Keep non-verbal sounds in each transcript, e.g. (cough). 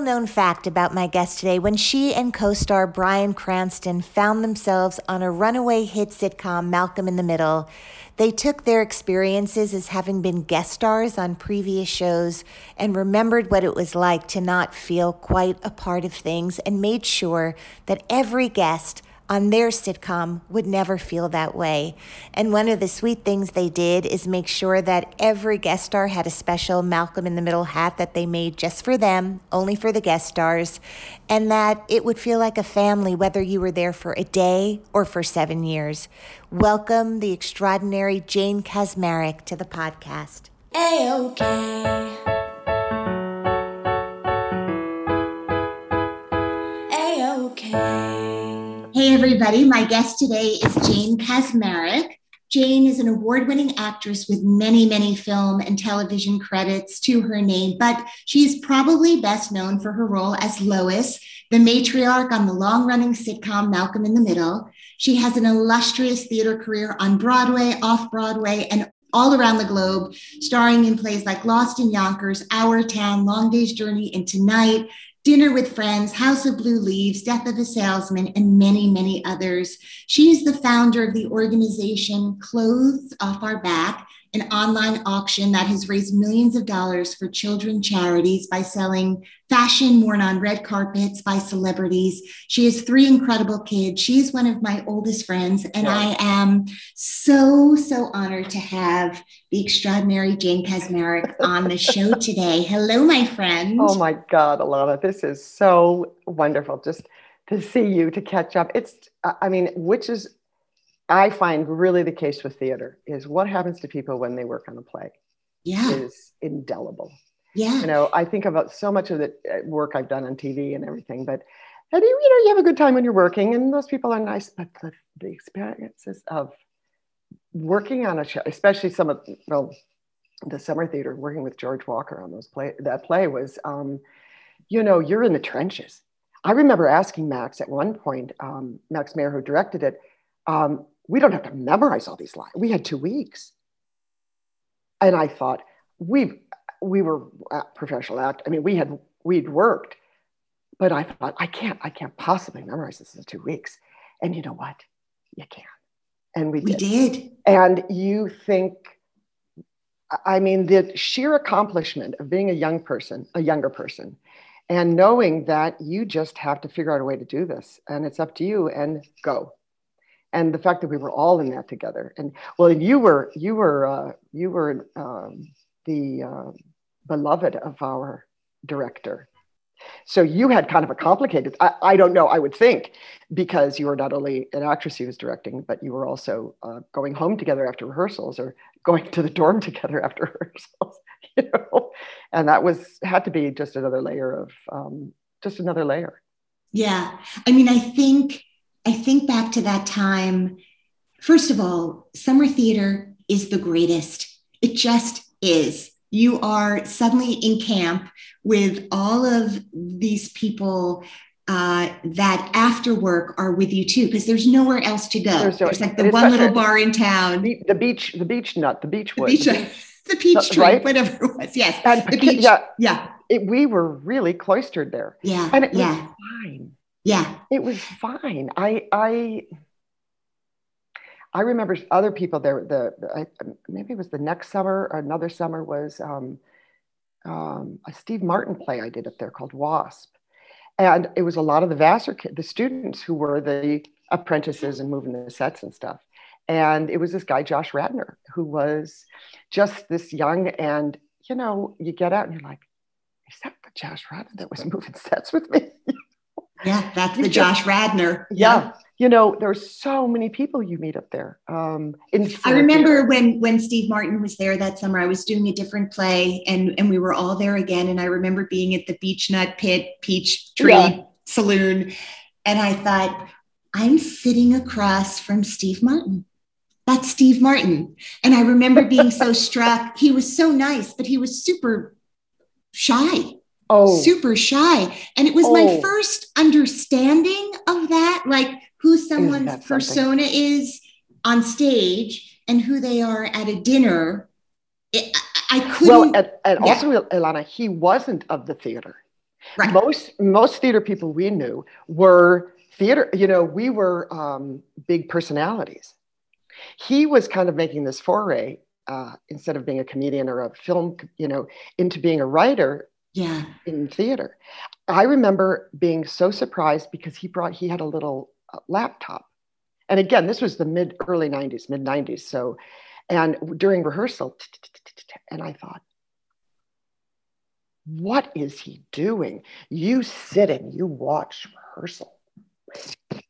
Known fact about my guest today when she and co star Bryan Cranston found themselves on a runaway hit sitcom, Malcolm in the Middle, they took their experiences as having been guest stars on previous shows and remembered what it was like to not feel quite a part of things and made sure that every guest on their sitcom would never feel that way. And one of the sweet things they did is make sure that every guest star had a special Malcolm in the Middle hat that they made just for them, only for the guest stars, and that it would feel like a family whether you were there for a day or for seven years. Welcome the extraordinary Jane Kaczmarek to the podcast. A-OK. Hey, everybody. My guest today is Jane Kaczmarek. Jane is an award winning actress with many, many film and television credits to her name, but she's probably best known for her role as Lois, the matriarch on the long running sitcom Malcolm in the Middle. She has an illustrious theater career on Broadway, off Broadway, and all around the globe, starring in plays like Lost in Yonkers, Our Town, Long Day's Journey into Night, Dinner with Friends, House of Blue Leaves, Death of a Salesman, and many, many others. She's the founder of the organization Clothes Off Our Back, an online auction that has raised millions of dollars for children charities by selling fashion worn on red carpets by celebrities. She has three incredible kids. She's one of my oldest friends, and I am so, so honored to have the extraordinary Jane Kaczmarek on the show (laughs) today. Hello, my friend. Oh my God, Ilana, this is so wonderful just to see you, to catch up. It's, I mean, which is I find really the case with theater is what happens to people when they work on a play yeah. is indelible. Yeah. You know, I think about so much of the uh, work I've done on TV and everything, but and you, you know, you have a good time when you're working and those people are nice, but the, the experiences of working on a show, especially some of, well, the summer theater, working with George Walker on those play, that play was, um, you know, you're in the trenches. I remember asking Max at one point, um, Max Mayer, who directed it, um, we don't have to memorize all these lines. We had two weeks. And I thought, we we were professional act. I mean, we had we'd worked, but I thought I can't I can't possibly memorize this in two weeks. And you know what? You can. And we, we did. did. And you think, I mean, the sheer accomplishment of being a young person, a younger person, and knowing that you just have to figure out a way to do this, and it's up to you, and go and the fact that we were all in that together. And well you were you were uh, you were um, the uh, beloved of our director. So you had kind of a complicated I, I, don't know i would think because you were not only an actress who was directing but you were also uh, going home together after rehearsals or going to the dorm (laughs) together after rehearsals (laughs) you know? And that was had to be just another layer of um, just another layer. Yeah. I mean i think I think back to that time. First of all, summer theater is the greatest. It just is. You are suddenly in camp with all of these people uh, that after work are with you too, because there's nowhere else to go. There's, no, there's like the one little bar in town. The, the, beach, the beach nut, the beach wood. The beach, (laughs) the peach tree, right? whatever it was. Yes. And the beach. (laughs) Yeah. Yeah. It, we were really cloistered there. Yeah. And it yeah. was fine. Yeah. It was fine. I I I remember other people there. The, the I, maybe it was the next summer or another summer was um, um, a Steve Martin play I did up there called Wasp, and it was a lot of the Vassar the students who were the apprentices and moving the sets and stuff. And it was this guy, Josh Radnor, who was just this young. And, you know, you get out and you're like, is that the Josh Radnor that was moving sets with me? (laughs) Yeah, that's the Josh Radnor. Yeah. You know, there's so many people you meet up there. Um, in I remember when when Steve Martin was there that summer. I was doing a different play, and and we were all there again. And I remember being at the Beech Nut Pit Peach Tree Yeah. Saloon, and I thought, I'm sitting across from Steve Martin. That's Steve Martin. And I remember being so (laughs) struck. He was so nice, but he was super shy oh, super shy. And it was my Oh. first understanding of that, like who someone's persona is on stage and who they are at a dinner. It, I, couldn't. well, and, and yeah. also, Ilana, he wasn't of the theater. right. most most theater people we knew were theater you know we were um, big personalities he was kind of making this foray uh, instead of being a comedian or a film you know into being a writer yeah. in theater i remember being so surprised because he brought he had a little uh, laptop and again this was the mid early 90s mid 90s so and during rehearsal and i thought what is he doing you sit and you watch rehearsal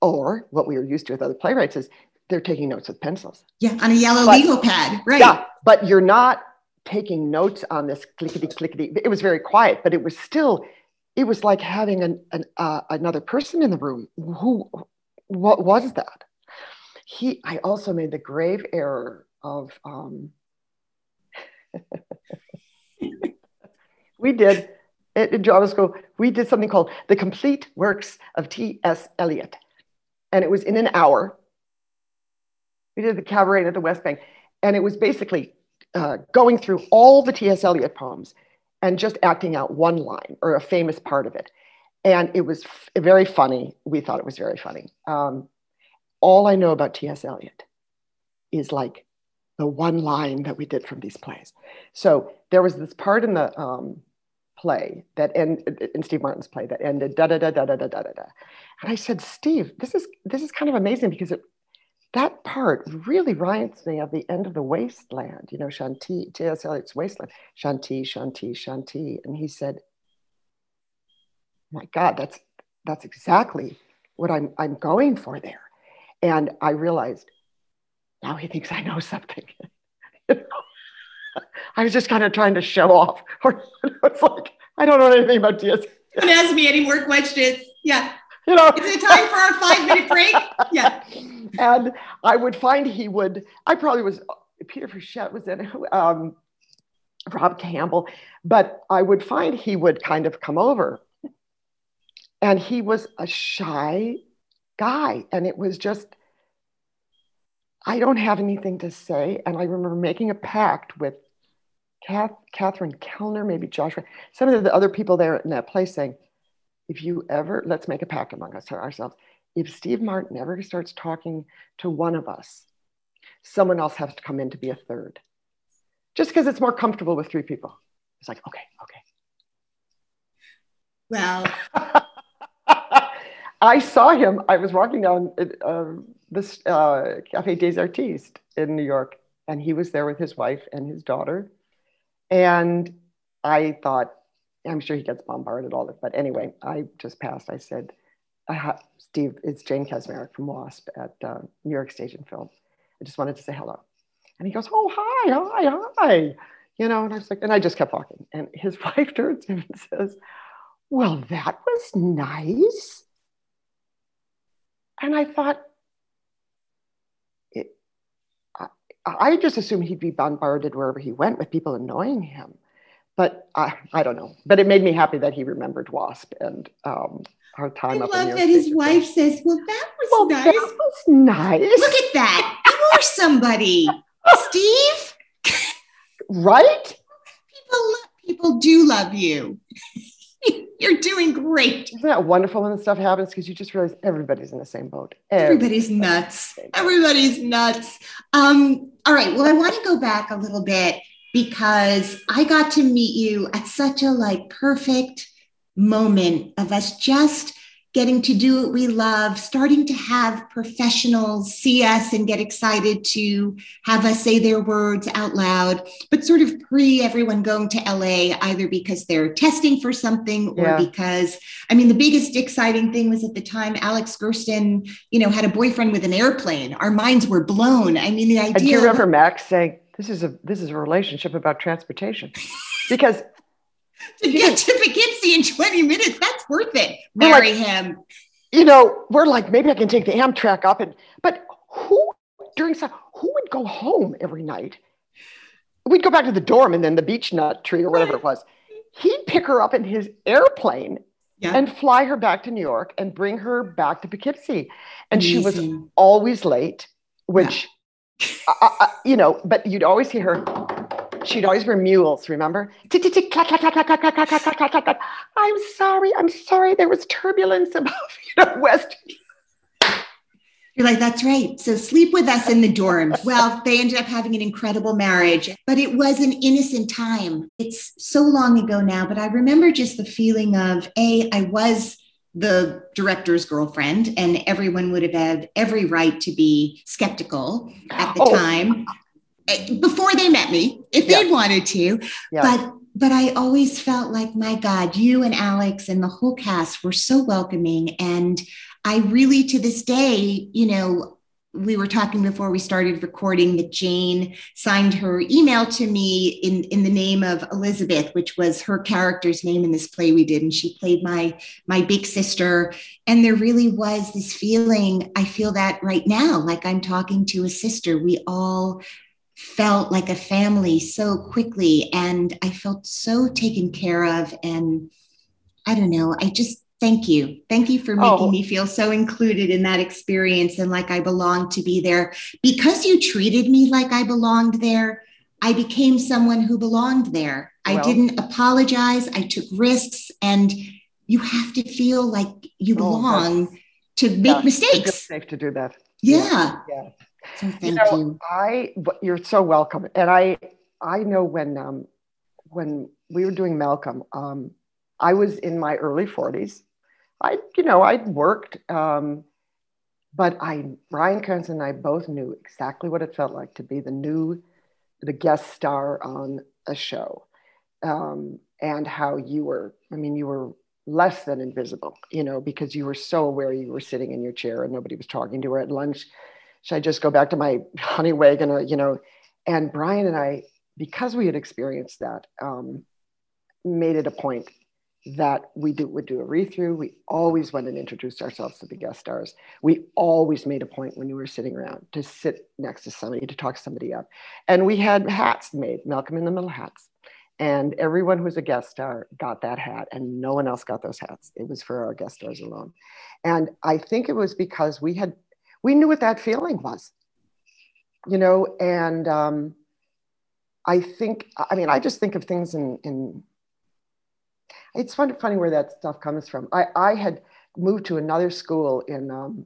or what we are used to with other playwrights is they're taking notes with pencils Yeah. On a yellow But- legal pad. Right. yeah, but you're not taking notes on this clickety clickety. It was very quiet, but it was still, it was like having an, an uh, another person in the room. Who, what was that? He, I also made the grave error of, um, (laughs) we did at, drama school. We did something called the complete works of T.S. Eliot, and it was in an hour. We did the cabaret at the West Bank, and it was basically uh, going through all the T.S. Eliot poems and just acting out one line or a famous part of it. And it was f- very funny. We thought it was very funny. Um, all I know about T.S. Eliot is like the one line that we did from these plays. So there was this part in the um, play that end in Steve Martin's play that ended da da da da da da da da. And I said, Steve, this is this is kind of amazing because it that part really reminds me of the end of the wasteland, you know, Shanti, T.S. Eliot's wasteland, Shanti, Shanti, Shanti. And he said, My God, that's that's exactly what I'm I'm going for there. And I realized now he thinks I know something. You (laughs) know? I was just kind of trying to show off. Or (laughs) it's like, I don't know anything about T.S. Don't ask me any more questions. Yeah. You know, Is it time for our five minute break? Yeah. (laughs) and I would find he would. I probably was. Peter Frechette was in. Um, Rob Campbell, but I would find he would kind of come over, and he was a shy guy, and it was just. I don't have anything to say, and I remember making a pact with Kath, Catherine Kellner, maybe Joshua, some of the other people there in that place, saying, "If you ever, let's make a pact among us ourselves if Steve Martin ever starts talking to one of us, someone else has to come in to be a third. Just because it's more comfortable with three people. It's like, okay, okay. Well. (laughs) I saw him. I was walking down uh, this uh, Cafe des Artistes in New York, and he was there with his wife and his daughter. And I thought, I'm sure he gets bombarded all that. But anyway, I just passed. I said, uh, Steve, it's Jane Kaczmarek from WASP at uh, New York Stage and Film. I just wanted to say hello. And he goes, Oh, hi, hi, hi. You know, and I was like, and I just kept walking. And his (laughs) wife turns to him and says, Well, that was nice. And I thought, it, I, I just assumed he'd be bombarded wherever he went with people annoying him. But I, I don't know. But it made me happy that he remembered WASP and um, I time New love that his wife says, Well, that was Well, nice. that was nice. Look at that. You are somebody. Steve, right? people, lo- people do love you. (laughs) You're doing great. Isn't that wonderful when this stuff happens? Because you just realize everybody's in the same boat. Everybody's nuts. Everybody's nuts. Um, all right. Well, I want to go back a little bit because I got to meet you at such a like perfect moment of us just getting to do what we love, starting to have professionals see us and get excited to have us say their words out loud, but sort of pre everyone going to LA, either because they're testing for something or Yeah. because, I mean, the biggest exciting thing was at the time Alex Gersten, you know, had a boyfriend with an airplane. Our minds were blown. I mean, the idea. I do remember Max saying, "This is a this is a relationship about transportation," (laughs) because to get to Poughkeepsie in 20 minutes, that's worth it. Marry like- him. you know we're like maybe I can take the Amtrak up and but who during some who would go home every night? We'd go back to the dorm and then the beach nut tree or whatever it was. He'd pick her up in his airplane Yeah. and fly her back to New York and bring her back to Poughkeepsie. And she was always late, which, I, I- I- you know, but you'd always hear her she'd always wear mules, remember? I'm sorry, I'm sorry, there was turbulence above, you know, West. You're like, that's right. So sleep with us in the dorms. Well, they ended up having an incredible marriage, but it was an innocent time. It's so long ago now, but I remember just the feeling of A, I was the director's girlfriend, and everyone would have had every right to be skeptical at the oh, time before they met me, if Yeah. they'd wanted to. Yeah. But but I always felt like, my God, you and Alex and the whole cast were so welcoming. And I really, to this day, you know, we were talking before we started recording that Jane signed her email to me in, in the name of Elizabeth, which was her character's name in this play we did. And she played my my big sister. And there really was this feeling, I feel that right now, like I'm talking to a sister. We all felt like a family so quickly and I felt so taken care of. And I don't know, I just thank you. Thank you for making Oh. me feel so included in that experience and like I belonged to be there. Because you treated me like I belonged there, I became someone who belonged there. I didn't apologize, I took risks, and you have to feel like you Oh, belong to make Yeah, mistakes. safe to do that. Yeah. Yeah. So thank you you. know, I but you're so welcome. And I I know when um when we were doing Malcolm, um, I was in my early 40s. I, you know, I'd worked, um, but I Bryan Cranston and I both knew exactly what it felt like to be the new the guest star on a show. Um, and how you were, I mean, you were less than invisible, you know, because you were so aware you were sitting in your chair and nobody was talking to her at lunch should I just go back to my honey wagon or, you know, and Bryan and I, because we had experienced that, um, made it a point that we do, would do a read through. We always went and introduced ourselves to the guest stars. We always made a point when we were sitting around to sit next to somebody, to talk somebody up. And we had hats made, Malcolm in the Middle hats. And everyone who was a guest star got that hat, and no one else got those hats. It was for our guest stars alone. And I think it was because we had we knew what that feeling was you know and um, i think i mean i just think of things in in it's funny, funny where that stuff comes from. I i had moved to another school in um,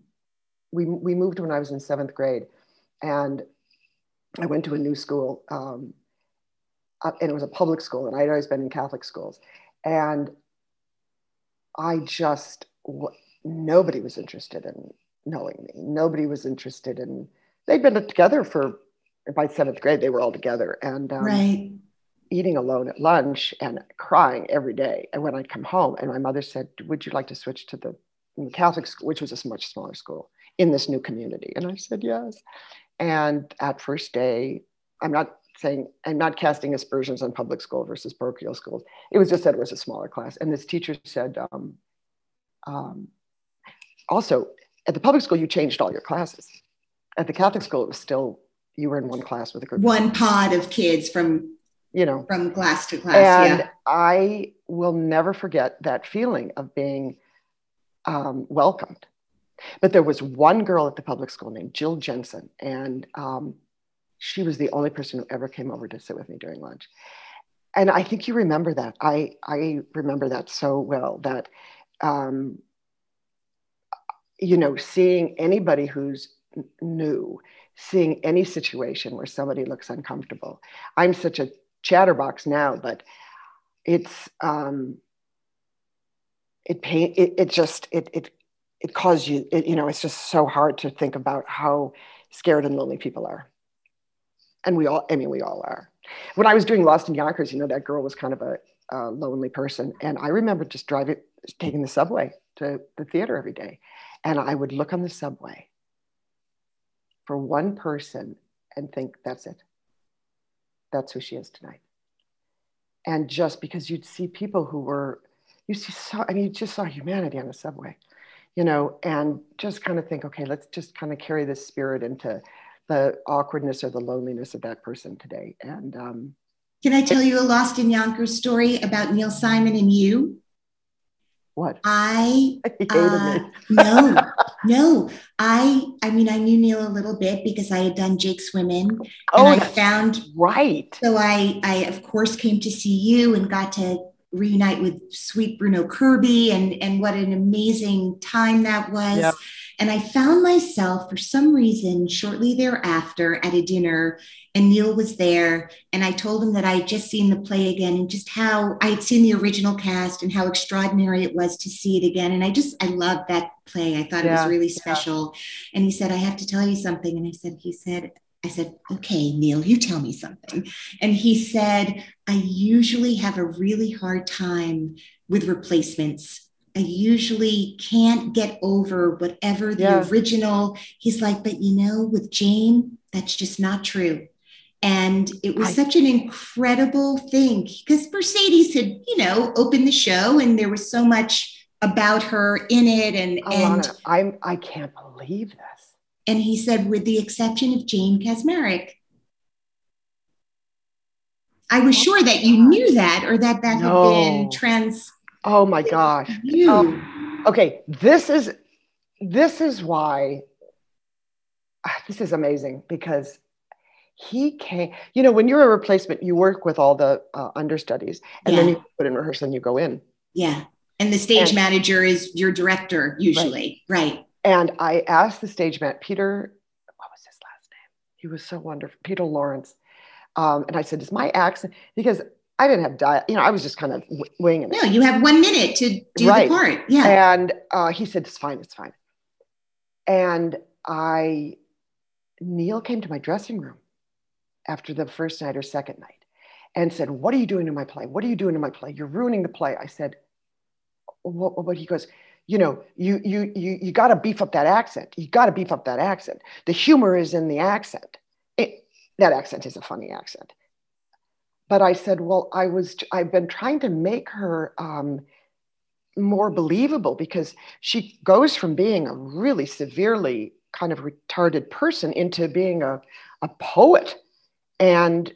we, we moved when i was in seventh grade and i went to a new school um, uh, and it was a public school and i'd always been in catholic schools and i just nobody was interested in knowing me. Nobody was interested in. They'd been together for by seventh grade. They were all together and um, right. eating alone at lunch and crying every day. And when I'd come home, and my mother said, "Would you like to switch to the Catholic school, which was a much smaller school in this new community?" And I said yes. And at first day, I'm not saying I'm not casting aspersions on public school versus parochial schools. It was just that it was a smaller class. And this teacher said, um, um, also at the public school, you changed all your classes. At the Catholic school, it was still you were in one class with a group. One pod of kids from You know, from class to class. and yeah. I will never forget that feeling of being um, welcomed. But there was one girl at the public school named Jill Jensen, and um, she was the only person who ever came over to sit with me during lunch. And I think you remember that. I I remember that so well. That um, you know, seeing anybody who's new, seeing any situation where somebody looks uncomfortable. I'm such a chatterbox now, but it's um, it pain it, it just it it it causes you it, you know it's just so hard to think about how scared and lonely people are. And we all i mean we all are. When i was doing lost in yonkers you know that girl was kind of a, a lonely person. And i remember just driving taking the subway to the theater every day and i would look on the subway for one person and think that's it that's who she is tonight and just because you'd see people who were you see so I mean you just saw humanity on the subway, you know, and just kind of think, okay, let's just kind of carry this spirit into the awkwardness or the loneliness of that person today. And um, can I tell you a Lost in Yonkers story about Neil Simon and you? What? I (laughs) uh, no, no. I I mean I knew Neil a little bit because I had done Jake's Women. Oh, and I found right. So I I of course came to see you and got to reunite with sweet Bruno Kirby and and what an amazing time that was. Yep. And I found myself for some reason shortly thereafter at a dinner and Neil was there and I told him that I had just seen the play again and just how I had seen the original cast and how extraordinary it was to see it again and I just I loved that play. I thought yeah. it was really special. Yeah. And he said I have to tell you something and I said he said I said, okay, Neil, you tell me something. And he said, I usually have a really hard time with replacements. I usually can't get over whatever the yeah. original. He's like, but you know, with Jane, that's just not true. And it was I, such an incredible thing because Mercedes had, you know, opened the show and there was so much about her in it. And, Ilana, and I'm, I can't believe this. And he said, with the exception of Jane Kaczmarek. I was oh sure that you knew that or that that no. had been trans. Oh my gosh. Oh, okay. This is this is why this is amazing because he came you know when you're a replacement you work with all the uh, understudies and yeah. then you put in rehearsal and you go in yeah and the stage and, manager is your director usually right. right and I asked the stage man, Peter, what was his last name? He was so wonderful, Peter Lawrence. Um, and I said, "Is my accent?" Because I didn't have diet, you know, I was just kind of winging it. No, you have one minute to do right. the part. Yeah. And uh, he said, "It's fine, it's fine." And I, Neil came to my dressing room after the first night or second night, and said, "What are you doing in my play? What are you doing in my play? You're ruining the play." I said, "What?" what? He goes, you know, you you you you got to beef up that accent. You got to beef up that accent. The humor is in the accent. It, that accent is a funny accent. But I said, well, I was I've been trying to make her um, more believable because she goes from being a really severely kind of retarded person into being a, a poet. And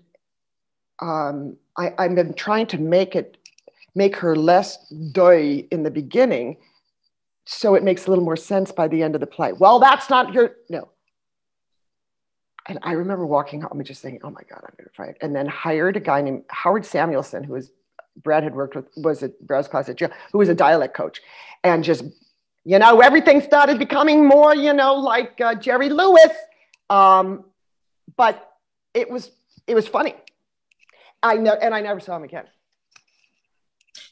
um, I, I've been trying to make it make her less doy in the beginning so it makes a little more sense by the end of the play. Well, that's not your no. And I remember walking home and just thinking, "Oh my God, I'm going to fight." And then hired a guy named Howard Samuelsohn, who was Brad had worked with, was at Brad's class at Jill, who was a dialect coach, and just you know everything started becoming more you know like uh, Jerry Lewis, um, but it was it was funny. I know, and I never saw him again.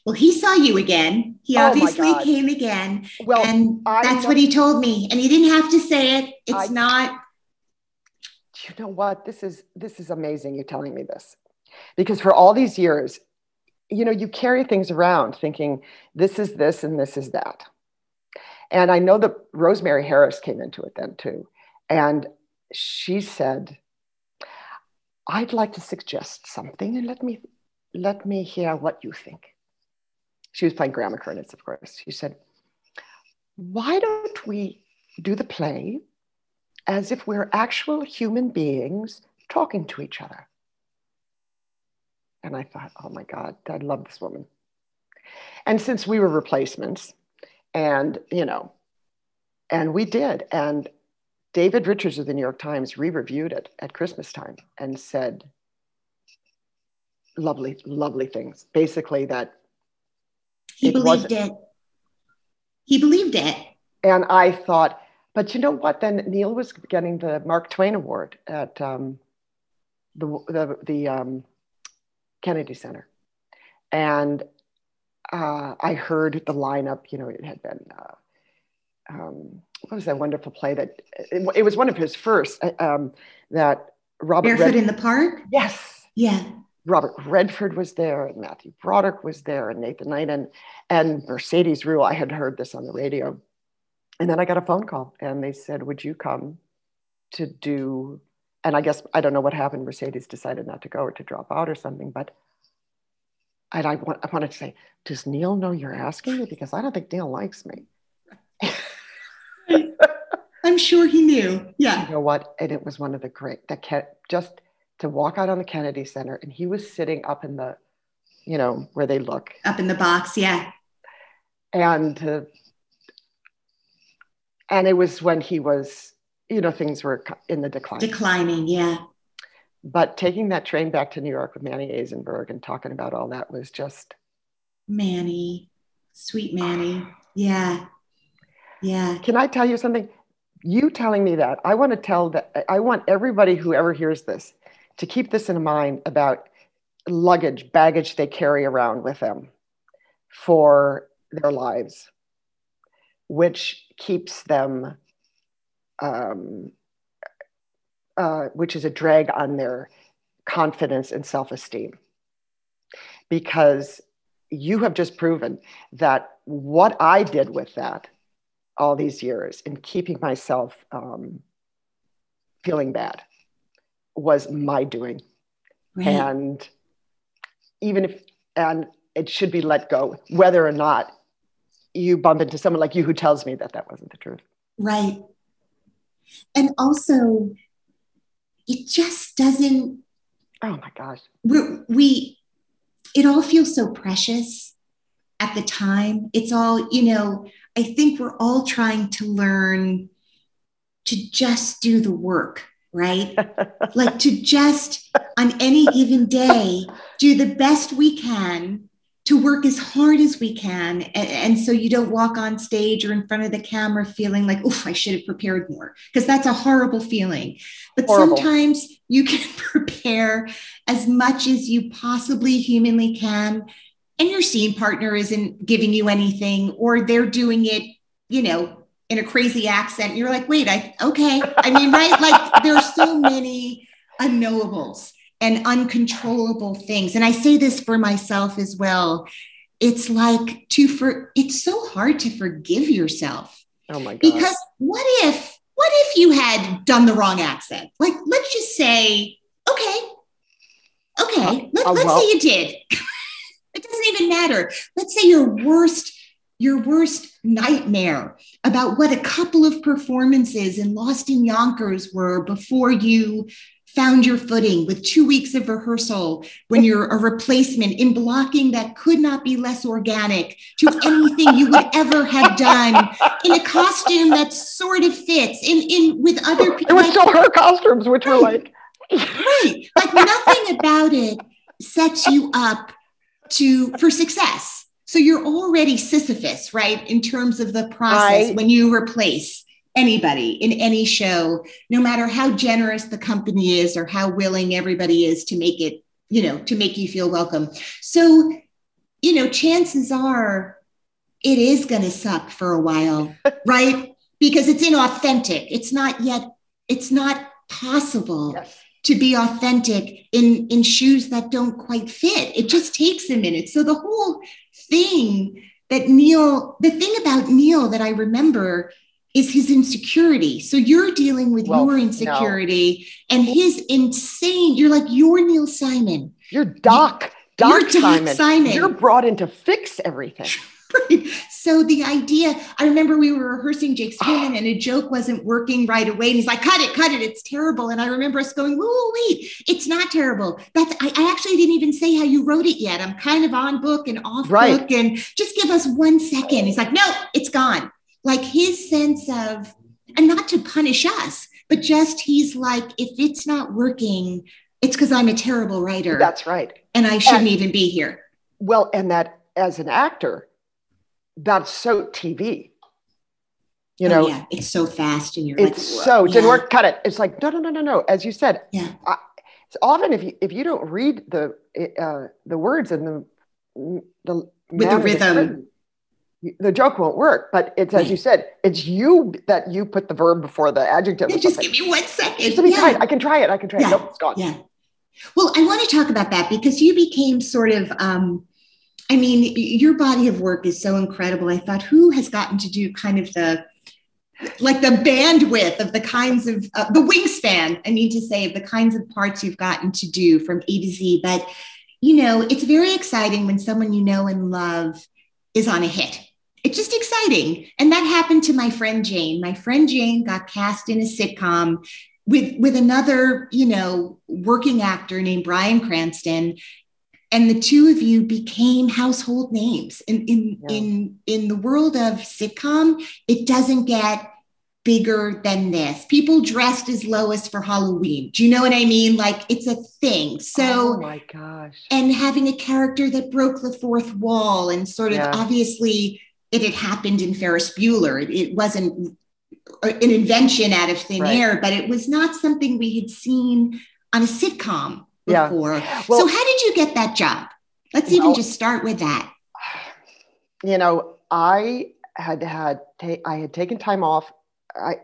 Well, he saw you again. He oh obviously came again. Well, and that's what he told me. And he didn't have to say it. It's I, not. You know what? This is this is amazing. You telling me this, because for all these years, you know, you carry things around thinking this is this and this is that. And I know that Rosemary Harris came into it then too, and she said, "I'd like to suggest something, and let me let me hear what you think." she was playing Grandma Kurnitz, of course. She said, Why don't we do the play as if we're actual human beings talking to each other? And I thought, oh my God, I love this woman. And since we were replacements, and you know, and we did, and David Richards of the New York Times re-reviewed it at Christmas time and said lovely, lovely things. Basically, that he believed it. He believed it. And I thought, but you know what? Then Neil was getting the Mark Twain Award at um, the the, the um, Kennedy Center, and uh, I heard the lineup. You know, it had been. Uh, um, what was that wonderful play that it, it was one of his first uh, um, that Robert Barefoot Red- in the Park? yes Yeah. Robert Redford was there and Matthew Broderick was there and Nathan Knight and, and Mercedes Ruehl. I had heard this on the radio. And then I got a phone call and they said, Would you come to do? And I guess I don't know what happened. Mercedes decided not to go or to drop out or something. But and I, want, I wanted to say, Does Neil know you're asking me? Because I don't think Neil likes me. (laughs) I'm sure he knew. Yeah. You know what? And it was one of the great that kept just to walk out on the Kennedy Center and he was sitting up in the, you know, where they look Up in the box. Yeah. and uh, and it was when he was you know things were in the decline Declining. Yeah. but taking that train back to new york with manny azenberg and talking about all that was just Manny. Sweet Manny. Yeah. Yeah. can i tell you something you telling me that i want to tell that i want everybody who ever hears this to keep this in mind about luggage baggage they carry around with them for their lives which keeps them um, uh, which is a drag on their confidence and self-esteem because you have just proven that what i did with that all these years in keeping myself um, feeling bad was my doing Right. and even if and it should be let go whether or not you bump into someone like you who tells me that that wasn't the truth Right. And also, it just doesn't, oh my gosh we, we, it all feels so precious at the time. It's all, you know, I think we're all trying to learn to just do the work, right? (laughs) like to just on any given day do the best we can to work as hard as we can. And, and so you don't walk on stage or in front of the camera feeling like oh i should have prepared more because that's a horrible feeling. But Horrible. sometimes you can (laughs) prepare as much as you possibly humanly can and your scene partner isn't giving you anything or they're doing it you know in a crazy accent. You're like wait i okay i mean right? Like there's so many unknowables and uncontrollable things. And i say this for myself as well. It's like to for it's so hard to forgive yourself. Oh my god because what if what if you had done the wrong accent? Like let's just say okay okay let, let's well- say you did. (laughs) It doesn't even matter. Let's say your worst your worst nightmare about what a couple of performances in lost in yonkers were before you found your footing with two weeks of rehearsal when you're a replacement in blocking that could not be less organic to (laughs) anything you would ever have done in a costume that sort of fits in in with other it people was still her costumes which were like right. Like nothing about it sets you up to for success. So you're already sisyphus right in terms of the process I- when you replace anybody in any show no matter how generous the company is or how willing everybody is to make it you know to make you feel welcome. So you know chances are it is going to suck for a while (laughs) right? Because it's inauthentic. It's not yet it's not possible yes. to be authentic in in shoes that don't quite fit. It just takes a minute. So the whole thing that neil the thing about neil that i remember is his insecurity so you're dealing with Well, your no. insecurity and his insane you're like you're neil simon you're doc doc You're Doc simon. Simon. you're brought in to fix everything (laughs) Right. So the idea, I remember we were rehearsing Jake's ah. Swimming and a joke wasn't working right away. And he's like, cut it, cut it, it's terrible. And I remember us going, whoa, wait, it's not terrible. That's I, I actually didn't even say how you wrote it yet. I'm kind of on book and off Right. book. And just give us one second. He's like, no, it's gone. Like his sense of, and not to punish us, but just he's like, if it's not working, it's because I'm a terrible writer. That's right. And I shouldn't even be here. well and that as an actor that's so tv you Oh, know? yeah, it's so fast and you're it's like, so didn't work cut it. It's like no no no no no. As you said Yeah. I, it's often if you if you don't read the uh, the words and the the with the rhythm. written, the joke won't work. But it's as you said, it's you that you put the verb before the adjective. Yeah, just give me one second. Just let me yeah. try it. I can try it. I can try Yeah. it. Nope, it's gone. Yeah. Well, I want to talk about that because you became sort of, um, I mean, your body of work is so incredible. I thought, who has gotten to do kind of the, like the bandwidth of the kinds of, uh, the wingspan, I need to say, of the kinds of parts you've gotten to do from A to Z. But, you know, it's very exciting when someone you know and love is on a hit. It's just exciting. And that happened to my friend Jane. My friend Jane got cast in a sitcom with with another you know working actor named bryan cranston and the two of you became household names in in Yeah. in in the world of sitcom it doesn't get bigger than this people dressed as lois for halloween do you know what i mean like it's a thing so oh my gosh. and having a character that broke the fourth wall and sort of Yeah. obviously it had happened in Ferris Bueller. It, it wasn't an invention out of thin Right. air, but it was not something we had seen on a sitcom Yeah. before. Well- so how did you get that job? Let's even Well- just start with that. you know, I had had ta- I had taken time off. I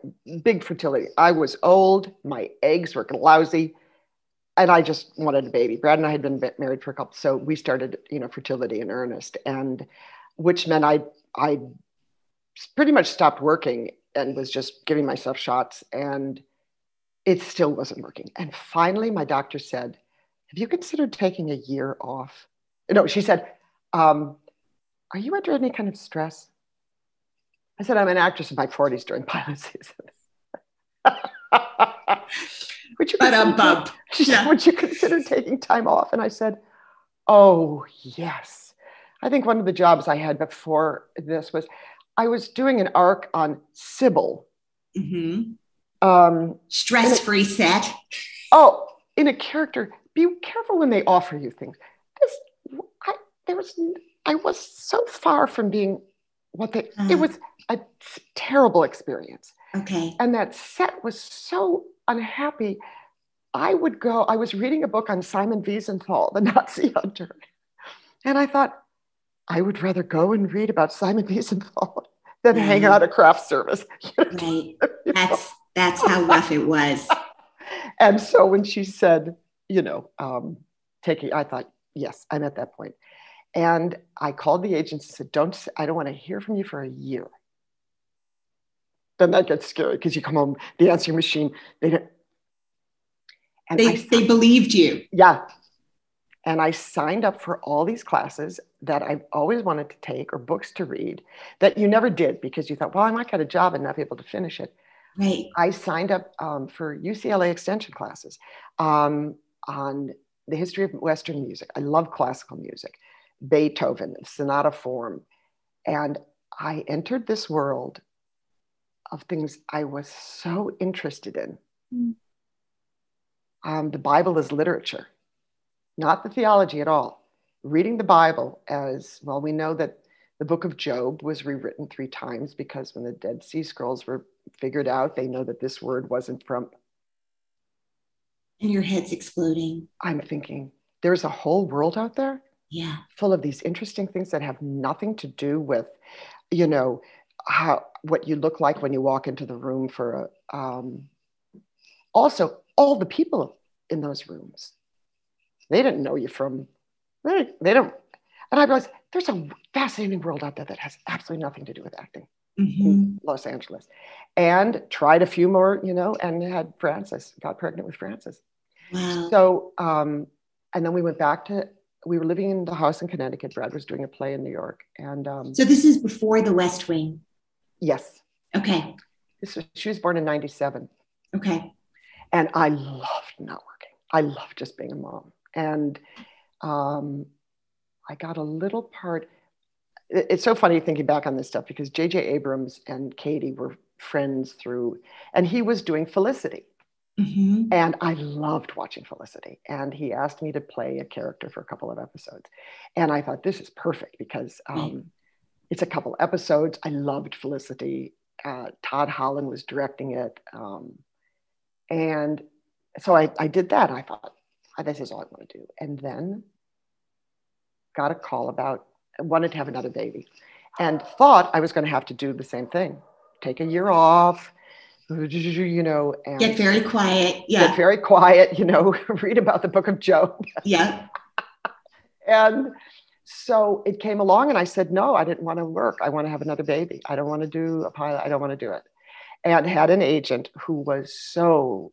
big fertility. I was old. My eggs were lousy, and I just wanted a baby. Brad and I had been married for a couple, so we started, you know, fertility in earnest, and which meant I I pretty much stopped working and was just giving myself shots, and it still wasn't working. And finally, my doctor said, "Have you considered taking a year off?" No, she said. Um, are you under any kind of stress? I said, I'm an actress in my 40s during pilot (laughs) season. (laughs) would, you consider, bump. she said, Yeah. would you consider taking time off? And I said, Oh, yes. I think one of the jobs I had before this was I was doing an arc on Cybill. Mhm. Um, Stress-free set. oh, in a character, be careful when they offer you things. This, I, there was, I was so far from being what they, Uh-huh. it was a terrible experience. Okay. And that set was so unhappy. I would go, I was reading a book on Simon Wiesenthal, the Nazi hunter. And I thought, I would rather go and read about Simon Wiesenthal (laughs) than hang out at a craft service. (laughs) Right. (laughs) That's that's how rough it was. and so when she said, you know, um, taking, I thought, yes, I'm at that point. And I called the agents and said, don't, I don't want to hear from you for a year. Then that gets scary because you come home, the answering machine, they don't. And I They they believed you. yeah. And I signed up for all these classes that I've always wanted to take or books to read that you never did because you thought, well, I might get a job and not be able to finish it. Right. I signed up um, for UCLA extension classes um, on the history of Western music. I love classical music, Beethoven, sonata form. And I entered this world of things I was so interested in. Mm. Um, the Bible is literature, not the theology at all. Reading the Bible as well, we know that the book of Job was rewritten three times because when the Dead Sea Scrolls were figured out, they know that this word wasn't from. And your head's exploding. I'm thinking there's a whole world out there Yeah. full of these interesting things that have nothing to do with, you know, how what you look like when you walk into the room for a. Um, also, all the people in those rooms, they didn't know you from. They, they don't. And I realized there's a fascinating world out there that has absolutely nothing to do with acting. Mhm. in Los Angeles, and tried a few more, you know, and had Frances, got pregnant with Frances. Wow. So, um, and then we went back to, we were living in the house in Connecticut. Brad was doing a play in New York. And um, So this is before the West Wing. yes, Okay. this was, she was born in 97. Okay. And I loved not working. I loved just being a mom. And um, I got a little part. It's so funny thinking back on this stuff because J.J. Abrams and Katie were friends through, and he was doing Felicity. hmm And I loved watching Felicity. And he asked me to play a character for a couple of episodes. And I thought, this is perfect because um, it's a couple episodes. I loved Felicity. Uh, Todd Holland was directing it. Um, and so I, I did that. I thought, "Oh, this is all I want to do. And then got a call about wanted to have another baby and thought I was going to have to do the same thing take a year off, you know, and Get very quiet. Yeah. get very quiet, you know, (laughs) read about the book of Job. yeah. (laughs) And so it came along, and I said, No, I didn't want to work. I want to have another baby. I don't want to do a pilot. I don't want to do it. And had an agent who was so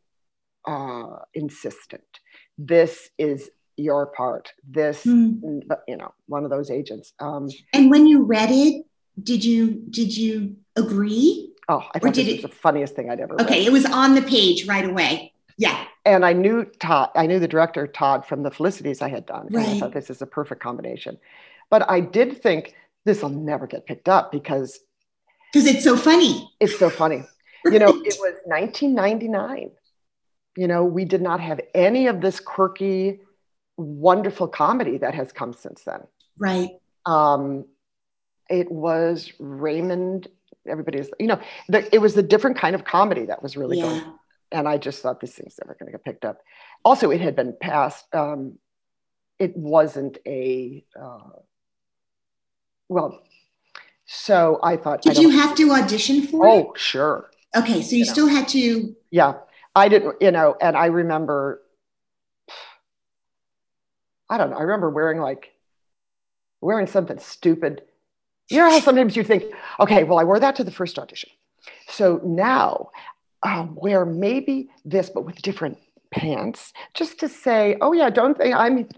uh, insistent. This is your part. This, Hmm. you know, one of those agents. Um, And when you read it, did you did you agree? oh, I Or thought did it- was the funniest thing I'd ever read. Okay, it was on the page right away. Yeah. and I knew Todd, I knew the director Todd from the Felicities I had done. And I Right. thought this is a perfect combination. But I did think this will never get picked up because Because it's so funny. it's so funny. You know, it was 1999. You know, we did not have any of this quirky, wonderful comedy that has come since then. Right. Um, it was Raymond. Everybody's, you know, the, it was a different kind of comedy that was really going Yeah. and I just thought this thing's never going to get picked up. Also, it had been passed. Um, it wasn't a uh, well. So I thought. I Did you have to audition for it? Oh, sure. Okay, so you you know. still had to. Yeah, I didn't. You know, and I remember. I don't know. I remember wearing like wearing something stupid. You know how sometimes you think, okay, well, I wore that to the first audition. So now um, wear maybe this, but with different pants, just to say, oh yeah, don't think I'm.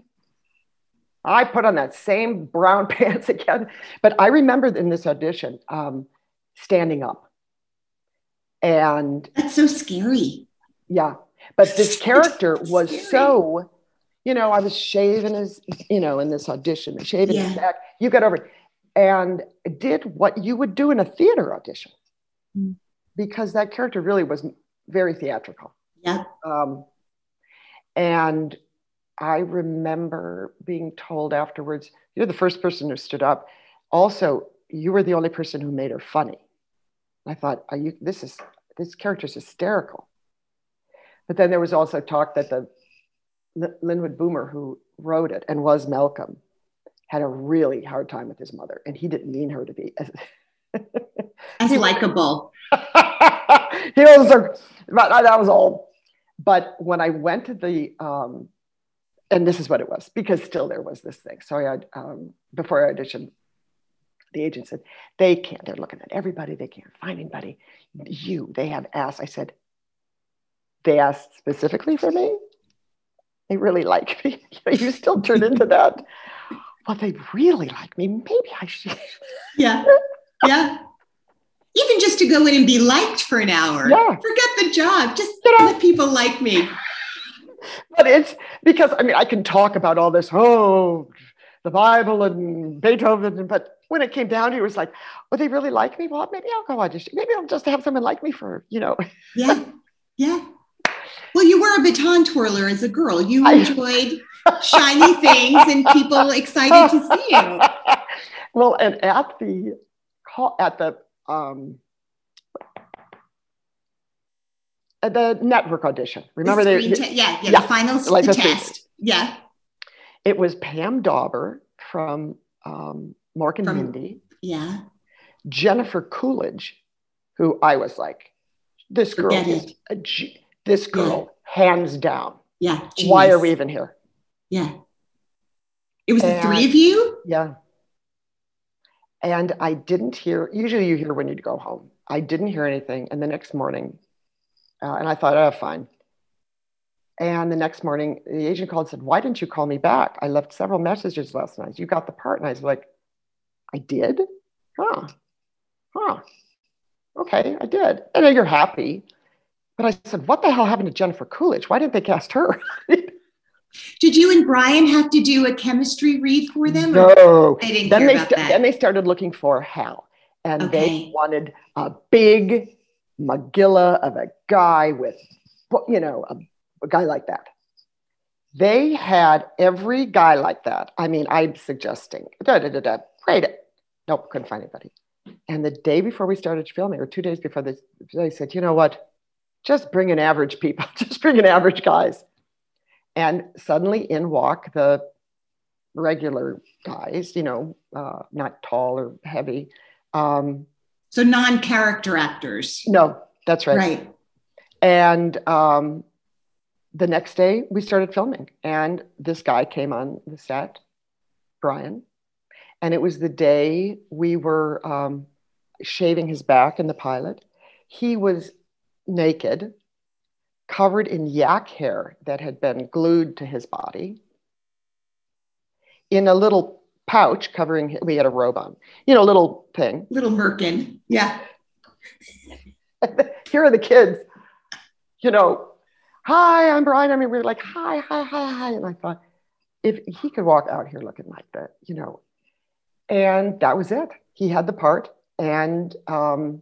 I put on that same brown (laughs) pants again. But I remember in this audition um, standing up. And That's so scary. yeah, but this (laughs) character was Scary. so, you know, I was shaving his, you know, in this audition, shaving his back. You got over it. And did what you would do in a theater audition Mm. because that character really was very theatrical. Yeah. Um, and I remember being told afterwards, you're the first person who stood up. Also, you were the only person who made her funny. I thought, are you, this is, this character's hysterical. But then there was also talk that the Lin- Linwood Boomer, who wrote it and was Malcolm, had a really hard time with his mother, and he didn't mean her to be. (laughs) As likable. (laughs) he was a, but that was old. But when I went to the, um, and this is what it was, because still there was this thing. So I had, um, before I auditioned, the agent said, they can't, they're looking at everybody, they can't find anybody. You, they have asked. I said, they asked specifically for me? They really like me. (laughs) you still turn into (laughs) that. Well, they really like me. Maybe I should. Yeah. (laughs) Yeah. Even just to go in and be liked for an hour. Yeah. Forget the job. Just You know- let people like me. but it's because I mean I can talk about all this oh the Bible and Beethoven but when it came down to it, it was like oh they really like me well maybe I'll go audition maybe I'll just have someone like me for you know Yeah. Yeah. Well, you were a baton twirler as a girl. You enjoyed shiny things and people excited to see you. (laughs) well and at the call at the um at the network audition remember The te- yeah, yeah, yeah, the final like the the screen- test. Yeah. it was Pam Dawber from um, Mork and From- Mindy Yeah. Jennifer Coolidge, who I was like, this girl Forget is it. a G- this girl, hands down. Yeah. Why are we even here? Yeah. It was the three of you? Yeah. And I didn't hear, usually you hear when you go home. I didn't hear anything. And the next morning, uh, and I thought, oh, fine. And the next morning, the agent called and said, Why didn't you call me back? I left several messages last night. You got the part. And I was like, I did? Huh. Huh. Okay, I did. And then you're happy. But I said, What the hell happened to Jennifer Coolidge? Why didn't they cast her? (laughs) Did you and Bryan have to do a chemistry read for them? no. I didn't then they that. then they started looking for Hal, and Okay. they wanted a big Magilla of a guy with, you know, a, a guy like that. They had every guy like that. I mean, I'm suggesting, da da da da, it. Nope, couldn't find anybody. And the day before we started filming, or two days before, they, they said, you know what? Just bring in average people. (laughs) Just bring in average guys. And suddenly in walk the regular guys, you know, uh, not tall or heavy. Um, So non-character actors. no, that's right. Right. And um, the next day we started filming, and this guy came on the set, Bryan. And it was the day we were um, shaving his back in the pilot. He was naked, covered in yak hair that had been glued to his body, in a little pouch covering, we had a robe on, you know, little thing. Little Merkin. Yeah. (laughs) here are the kids, you know, hi, I'm Bryan. I mean, we were like, hi, hi, hi, hi. And I thought, if he could walk out here looking like that, you know, and that was it. He had the part. And um,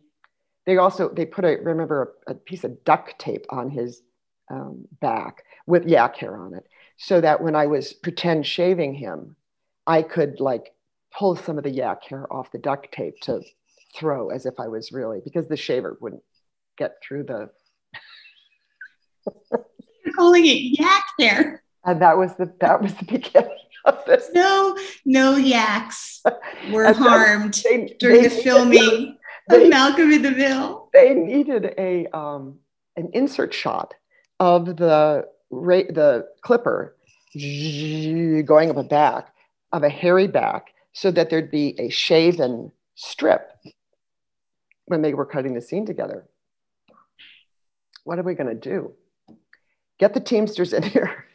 they also, they put a, remember, a, a piece of duct tape on his um, back with yak hair on it. So that when I was pretend shaving him, I could like pull some of the yak hair off the duct tape to throw as if I was really, because the shaver wouldn't get through the You're calling it yak hair. and that was the that was the (laughs) beginning of this No, no yaks (laughs) were harmed they, during they the filming they- Malcolm in the Middle. they needed a um an insert shot of the ra- the clipper going up a back of a hairy back so that there'd be a shaven strip when they were cutting the scene together what are we going to do get the teamsters in here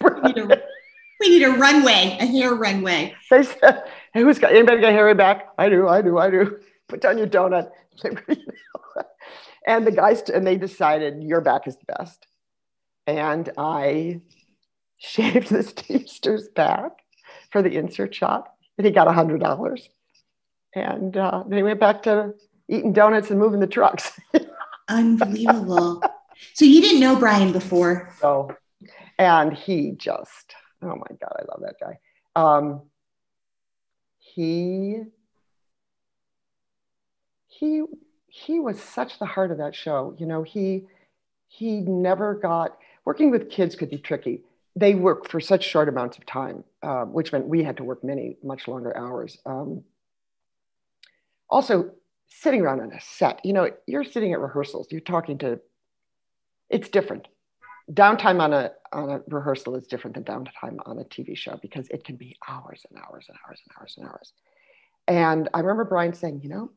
We need a, we need a runway, a hair runway. They said, hey, who's got anybody got hairy back? I do, I do, I do. Put down your donut. (laughs) and the guys, and they decided your back is the best. And I (laughs) shaved this teamster's back for the insert shot, and he got a hundred dollars. And uh, then he went back to eating donuts and moving the trucks. (laughs) Unbelievable. so you didn't know Bryan before. So, and he just, oh my God, I love that guy. Um, he, he, he was such the heart of that show. You know, he, he never got, working with kids could be tricky. They work for such short amounts of time, uh, which meant we had to work many, much longer hours. Um, also, sitting around on a set, you know, you're sitting at rehearsals, you're talking to, it's different downtime on a on a rehearsal is different than downtime on a TV show because it can be hours and hours and hours and hours and hours. And I remember Bryan saying, you know,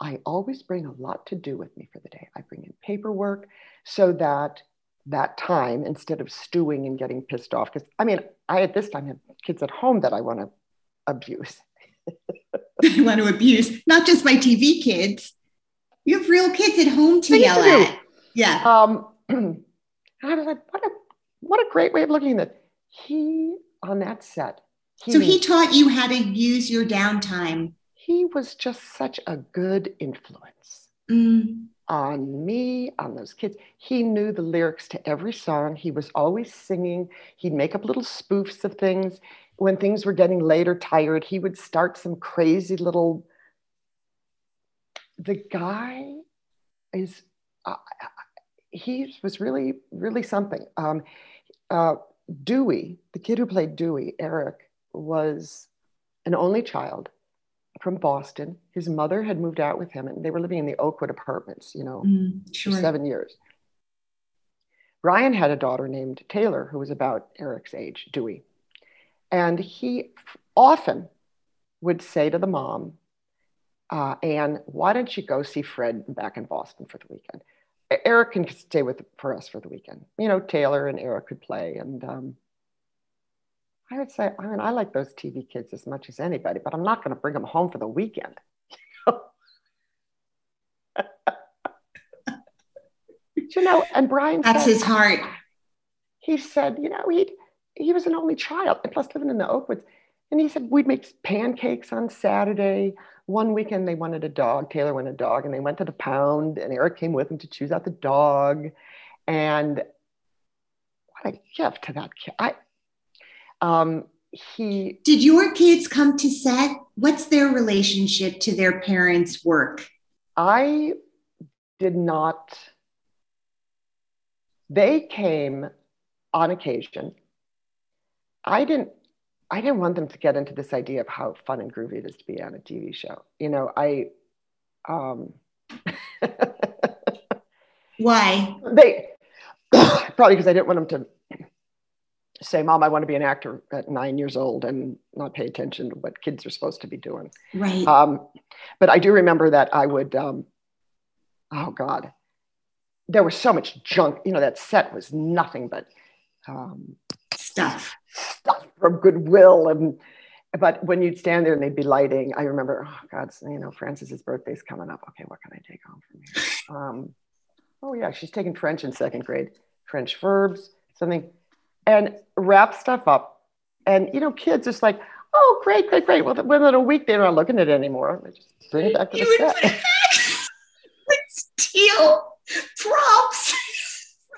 I always bring a lot to do with me for the day. I bring in paperwork so that that time instead of stewing and getting pissed off because I mean, I at this time have kids at home that I want to abuse. (laughs) (laughs) I want to abuse not just my TV kids. You have real kids at home to yell at. Yeah. Um, I was like, what a what a great way of looking at it. He on that set. So he taught you how to use your downtime. He was just such a good influence Mm. on me, on those kids. He knew the lyrics to every song. He was always singing. He'd make up little spoofs of things. When things were getting late or tired, he would start some crazy little. The guy is, uh, he was really, really something. Um, uh, Dewey, the kid who played Dewey, Eric, was an only child from Boston. His mother had moved out with him, and they were living in the Oakwood apartments, you know, Mm. for seven years. Bryan had a daughter named Taylor who was about Eric's age, Dewey. And he often would say to the mom, uh, Anne, why don't you go see Fred back in Boston for the weekend? Eric can stay with for us for the weekend. You know, Taylor and Eric could play. And um, I would say, I mean, I like those TV kids as much as anybody, but I'm not going to bring them home for the weekend. (laughs) you know, and Bryan That's said, his heart. he said, you know, he he was an only child, and plus living in the Oakwoods. And he said we'd make pancakes on Saturday. One weekend they wanted a dog. Taylor wanted a dog, and they went to the pound, and Eric came with him to choose out the dog. And what a gift to that kid! I, um, he Did your kids come to set? What's their relationship to their parents' work? I did not. They came on occasion. I didn't. I didn't want them to get into this idea of how fun and groovy it is to be on a TV show. You know, I um (laughs) Why? they (coughs) probably because I didn't want them to say, Mom, I want to be an actor at nine years old and not pay attention to what kids are supposed to be doing. Right. Um, but I do remember that I would, um, oh God, there was so much junk. You know, that set was nothing but um, Stuff. stuff from Goodwill. And but when you'd stand there and they'd be lighting, I remember, oh God, you know, Francis's birthday's coming up. Okay, what can I take home from here? (laughs) Um, oh yeah, she's taking French in second grade, French verbs, something, and wrap stuff up. And you know, kids just like, oh great, great, great. Well, within a week they're not looking at it anymore. They just bring it back to You the set. back. (laughs) Steal props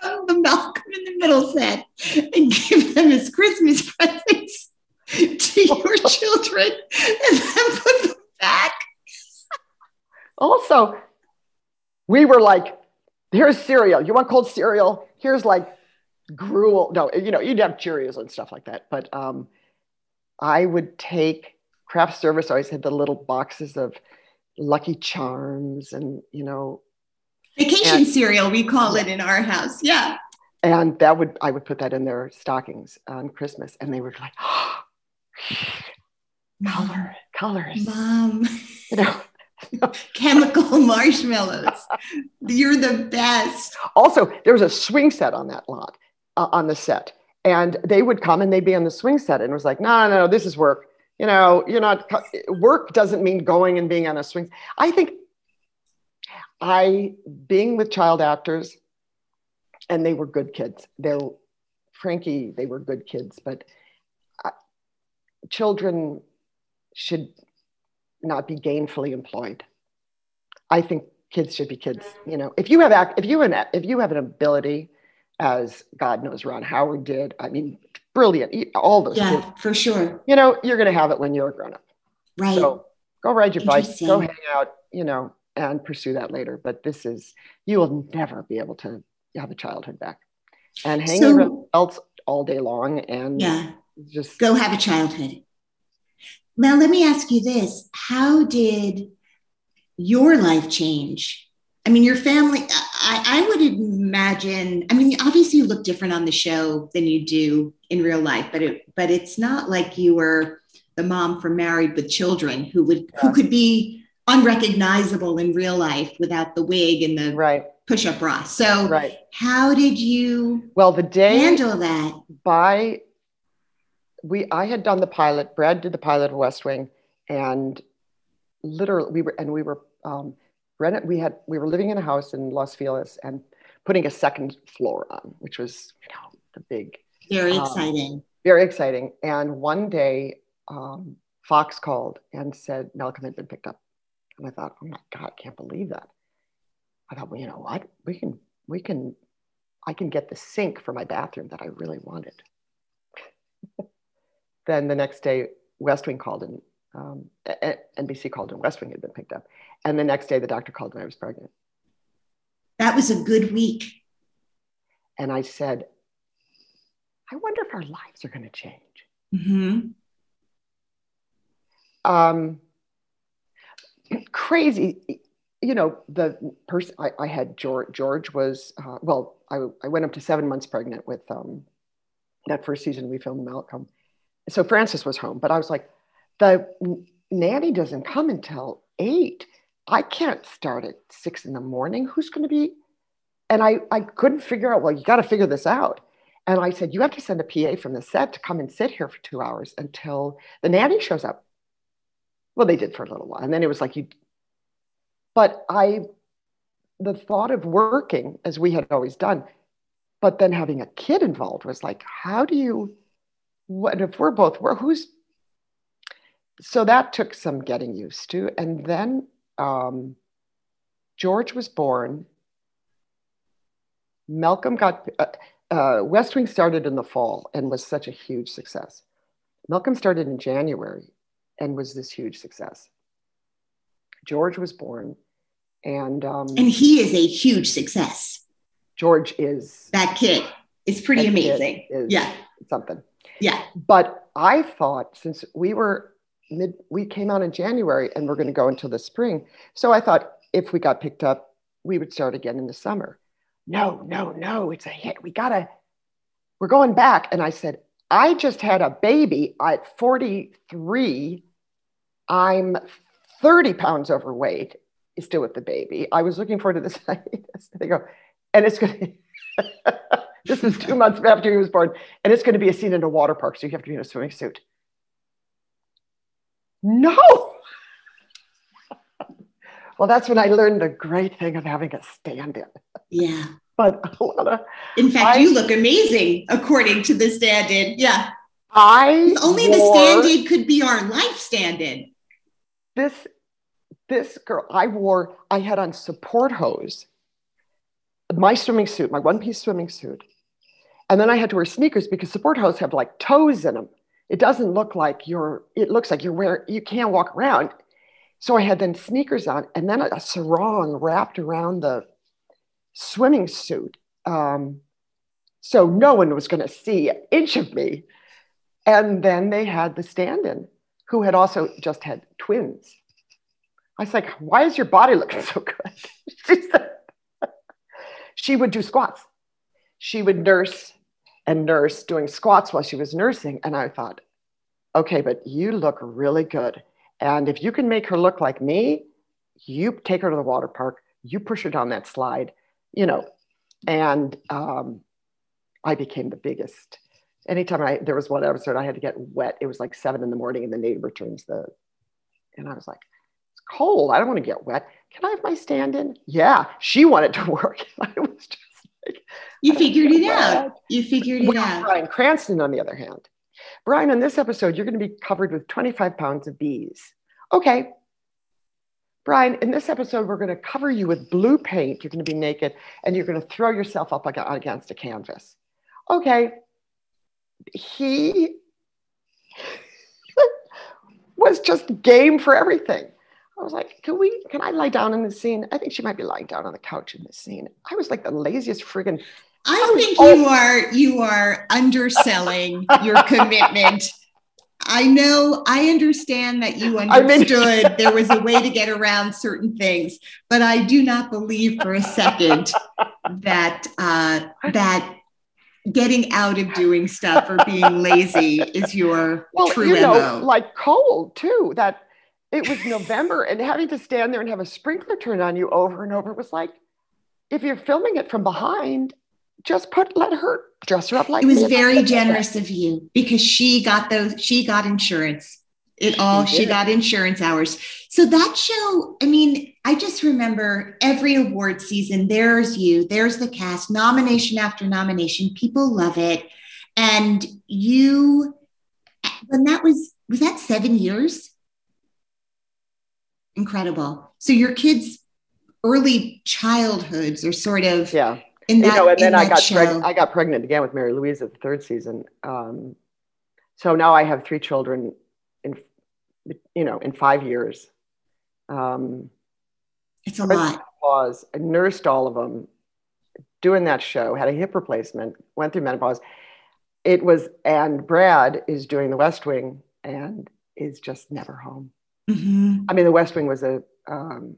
from the Malcolm in the Middle set and give them as Christmas presents to (laughs) your children and then put them back. Also, we were like, here's cereal. You want cold cereal? Here's like gruel. No, you know, you'd have Cheerios and stuff like that. But um, I would take craft service, always had the little boxes of Lucky Charms and, you know, Vacation And- cereal, we call it in our house. Yeah. and that would, I would put that in their stockings on Christmas. And they were like, (gasps) color, colors, Mom, (laughs) you know. (laughs) chemical marshmallows. (laughs) You're the best. Also, there was a swing set on that lot, uh, on the set, and they would come and they'd be on the swing set, and was like, no, no, no, this is work. You know, you're not. Work doesn't mean going and being on a swing. I think I being with child actors, and they were good kids. They're Frankie, they were good kids, but uh, children should not be gainfully employed. I think kids should be kids. You know, if you have act, if you an if you have an ability, as God knows Ron Howard did, I mean, brilliant. All those Yeah, for sure. you know, you're going to have it when you're a grown up. Right. So go ride your bike, go hang out, you know, and pursue that later. But this is you will never be able to have a childhood back, and hang So- around adults all day long and yeah. just Go have a childhood. Now, let me ask you this How did your life change? I mean, your family, I, I would imagine, I mean, obviously you look different on the show than you do in real life, but it, but it's not like you were the mom from Married with Children who would, who could be unrecognizable in real life without the wig and the right, push-up bra. So right. how did you Well, the day handle that? by we I had done the pilot. Brad did the pilot of West Wing, and literally we were and we were um, rent, we had we were living in a house in Los Feliz and putting a second floor on, which was you know the big Very Um, exciting. very exciting. And one day, um, Fox called and said Malcolm had been picked up, and I thought, oh my god, I can't believe that. I thought, well, you know what, we can we can I can get the sink for my bathroom that I really wanted. (laughs) then the next day, West Wing called and um, NBC called and West Wing had been picked up. And the next day, the doctor called and I was pregnant. That was a good week. And I said, I wonder if our lives are going to change. Mhm. Um, crazy. You know, the person I, I had, George, George was, uh, well, I, I went up to seven months pregnant with um, that first season we filmed Malcolm. So Francis was home, but I was like, the nanny doesn't come until eight. I can't start at six in the morning. Who's going to be? And I, I couldn't figure out, well, you got to figure this out. And I said, you have to send a PA from the set to come and sit here for two hours until the nanny shows up. Well, they did for a little while. And then it was like, you, but I, the thought of working as we had always done, but then having a kid involved was like, how do you, what if we're both, who's, so that took some getting used to. And then um, George was born. Malcolm got, uh, uh, West Wing started in the fall and was such a huge success. Malcolm started in January and was this huge success. George was born, and um, And he is a huge success. George is That kid is pretty kid amazing. is Yeah. something. Yeah. But I thought since we were mid, we came out in January and we're going to go until the spring. So I thought if we got picked up, we would start again in the summer. No, no, no, it's a hit. We gotta, we're going back. And I said, I just had a baby at 43. I'm 30 pounds overweight, still with the baby. I was looking forward to this. (laughs) they go, and it's going (laughs) to, this is two (laughs) months after he was born, and it's going to be a scene in a water park. So you have to be in a swimming suit. No. (laughs) well, that's when I learned the great thing of having a stand in. Yeah. But a lot of, In fact, I- you look amazing according to the stand in. Yeah. I If only the stand in could be our life stand in. this this girl i wore i had on support hose my swimming suit my one piece swimming suit and then i had to wear sneakers because support hose have like toes in them it doesn't look like you're it looks like you're wearing you can't walk around. So i had then sneakers on and then a sarong wrapped around the swimming suit. Um, so no one was going to see an inch of me. And then they had the stand-in who had also just had twins. I was like, why is your body looking (laughs) so good? (laughs) she said, she would do squats. She would nurse and nurse doing squats while she was nursing. And I thought, okay, but you look really good. And if you can make her look like me, you take her to the water park, you push her down that slide, you know. And um, I became the biggest. Anytime I there was one episode I had to get wet, it was like seven in the morning, and the neighbor turns the, and I was like, it's cold. I don't want to get wet. Can I have my stand in? Yeah, she wanted to (laughs) work. I was just like, You figured it out. You figured it Well, out. Bryan Cranston, on the other hand, Bryan, in this episode, you're going to be covered with 25 pounds of bees. Okay. Bryan, in this episode, we're going to cover you with blue paint. You're going to be naked and you're going to throw yourself up against a canvas. Okay. He (laughs) was just game for everything. I was like, can we, can I lie down in this scene? I think she might be lying down on the couch in this scene. I was like the laziest friggin' I was think you are you are underselling your commitment. I know I understand that you (laughs) I understood there was a way to get around certain things, but I do not believe for a second that uh, that getting out of doing stuff or being lazy is your well, true you know, MO. like cold too. That it was November and having to stand there and have a sprinkler turn on you over and over was like, if you're filming it from behind, just put let her dress her up like it was very generous of you because she got those she got insurance. It all She she got insurance hours. So that show i mean i just remember every award season there's you there's the cast nomination after nomination people love it. And you when that was was that seven years incredible so your kids early childhoods are sort of Yeah, in that, you know, and then I got pregnant. I got pregnant again with Mary Louise at the third season. Um, so now I have three children in, you know, in five years. Um, it's a lot menopause. I nursed all of them doing that show, had a hip replacement, went through menopause. It was, and Brad is doing the West Wing and is just never home. Mhm. I mean, the West Wing was a, um,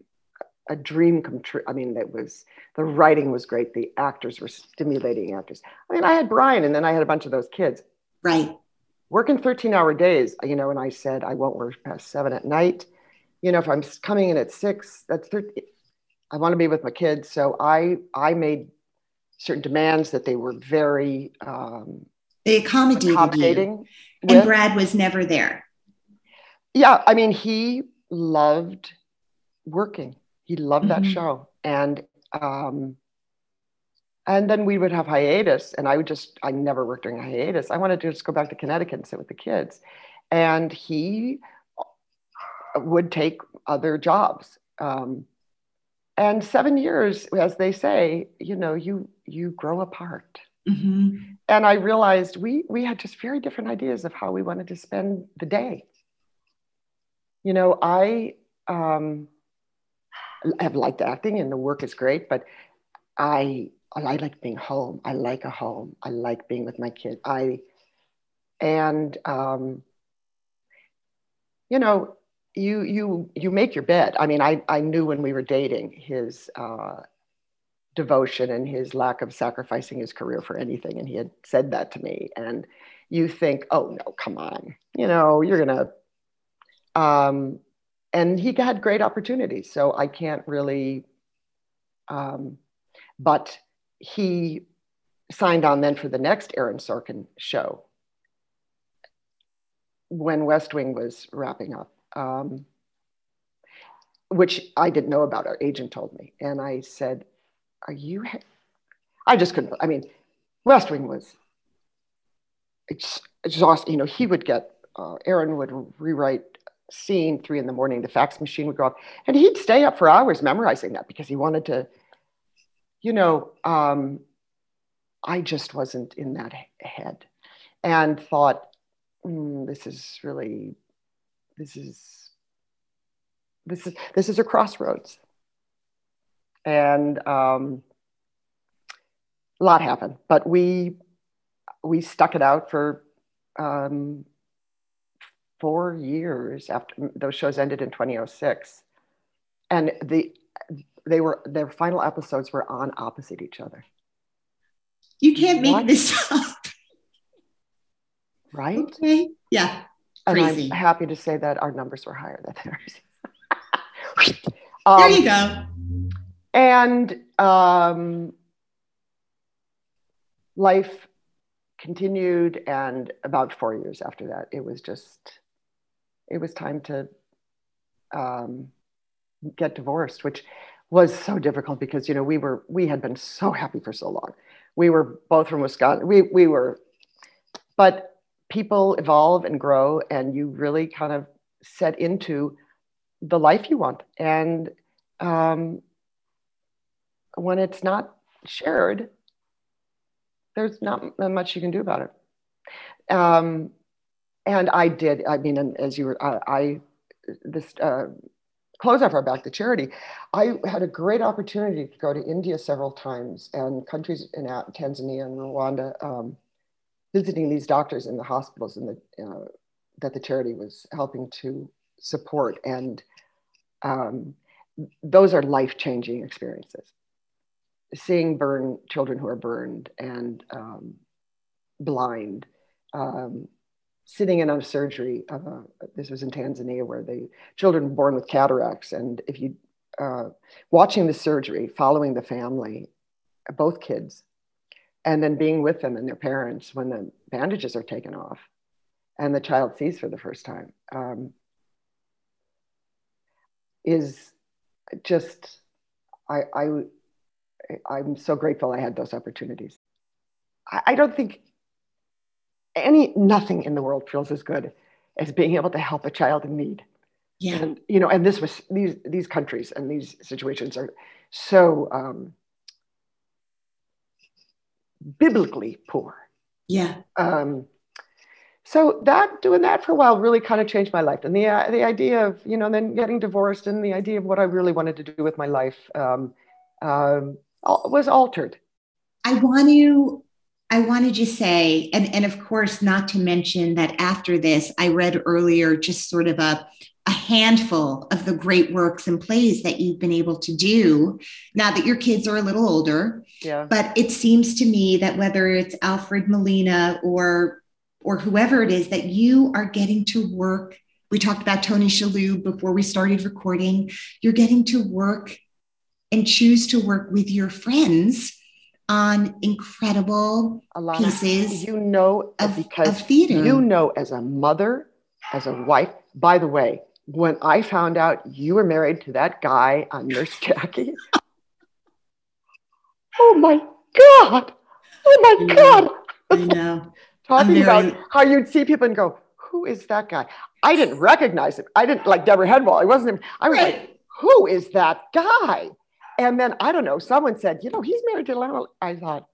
a dream come true. I mean, it was, the writing was great. The actors were stimulating actors. I mean, I had Bryan and then I had a bunch of those kids right working 13 hour days, you know, and I said, I won't work past seven at night. You know, if I'm coming in at six, that's 13. I want to be with my kids. So I, I made certain demands that they were very um, They accommodated you. And. Brad was never there. Yeah. I mean, he loved working. He loved that Mhm. show. And, um, and then we would have hiatus and I would just, I never worked during a hiatus. I wanted to just go back to Connecticut and sit with the kids. And he would take other jobs. Um, and seven years, as they say, you know, you, you grow apart. Mhm. And I realized we, we had just very different ideas of how we wanted to spend the day. You know, I um, have liked acting and the work is great, but I, I like being home. I like a home. I like being with my kid. I, and um, you know, you you you make your bed. I mean, I I knew when we were dating his uh, devotion and his lack of sacrificing his career for anything, and he had said that to me. And you think, oh no, come on, you know, you're gonna. Um, and he had great opportunities, so I can't really. Um, but he signed on then for the next Aaron Sorkin show when West Wing was wrapping up, um, which I didn't know about. Our agent told me, and I said, "Are you?" I just couldn't. I mean, West Wing was exhausting. You know, he would get uh, Aaron would rewrite scene three in the morning. The fax machine would go off, and he'd stay up for hours memorizing that because he wanted to. You know, um, I just wasn't in that head, and thought mm, this is really, this is, this is, this is a crossroads. And um, a lot happened, but we, we stuck it out for um, four years after those shows ended in 2006. And the, they were, their final episodes were on opposite each other. You can't make what? this up right? Okay. Yeah. Crazy. And I'm happy to say that our numbers were higher than theirs. (laughs) um, there you go. And um, life continued, and about four years after that, it was just, it was time to um, get divorced, which was so difficult because you know we were we had been so happy for so long. We were both from Wisconsin. We we were, but people evolve and grow and you really kind of set into the life you want and um, when it's not shared there's not much you can do about it um, and i did i mean as you were uh, i this uh, close off our back to charity i had a great opportunity to go to india several times and countries in tanzania and rwanda um, visiting these doctors in the hospitals in the, uh, that the charity was helping to support. And um, those are life changing experiences. Seeing burn children who are burned and um, blind, um, sitting in on a surgery. Uh, this was in Tanzania, where the children were born with cataracts, and if you uh, watching the surgery, following the family, both kids, and then being with them and their parents when the bandages are taken off and the child sees for the first time um, is just I, I i'm so grateful i had those opportunities I, I don't think any nothing in the world feels as good as being able to help a child in need yeah and you know and this was these these countries and these situations are so um, biblically poor. Yeah. Um, so that doing that for a while really kind of changed my life, and the uh, the idea of you know then getting divorced and the idea of what I really wanted to do with my life um, uh, was altered. I want to I wanted to say, and, and of course, not to mention that after this, I read earlier just sort of a, a handful of the great works and plays that you've been able to do now that your kids are a little older. Yeah. But it seems to me that whether it's Alfred Molina or or whoever it is, that you are getting to work. We talked about Tony Shalhoub before we started recording. You're getting to work and choose to work with your friends on incredible pieces. You know, of, because of theater. You know, as a mother, as a wife. By the way, when I found out you were married to that guy on Nurse (laughs) Jackie, oh my God. Oh my I God. I know. (laughs) Talking very... about how you'd see people and go, who is that guy? I didn't recognize him. I didn't like Deborah Headwall. I wasn't him. I was right. like, who is that guy? And then I don't know, someone said, you know, he's married to Ilana. I thought,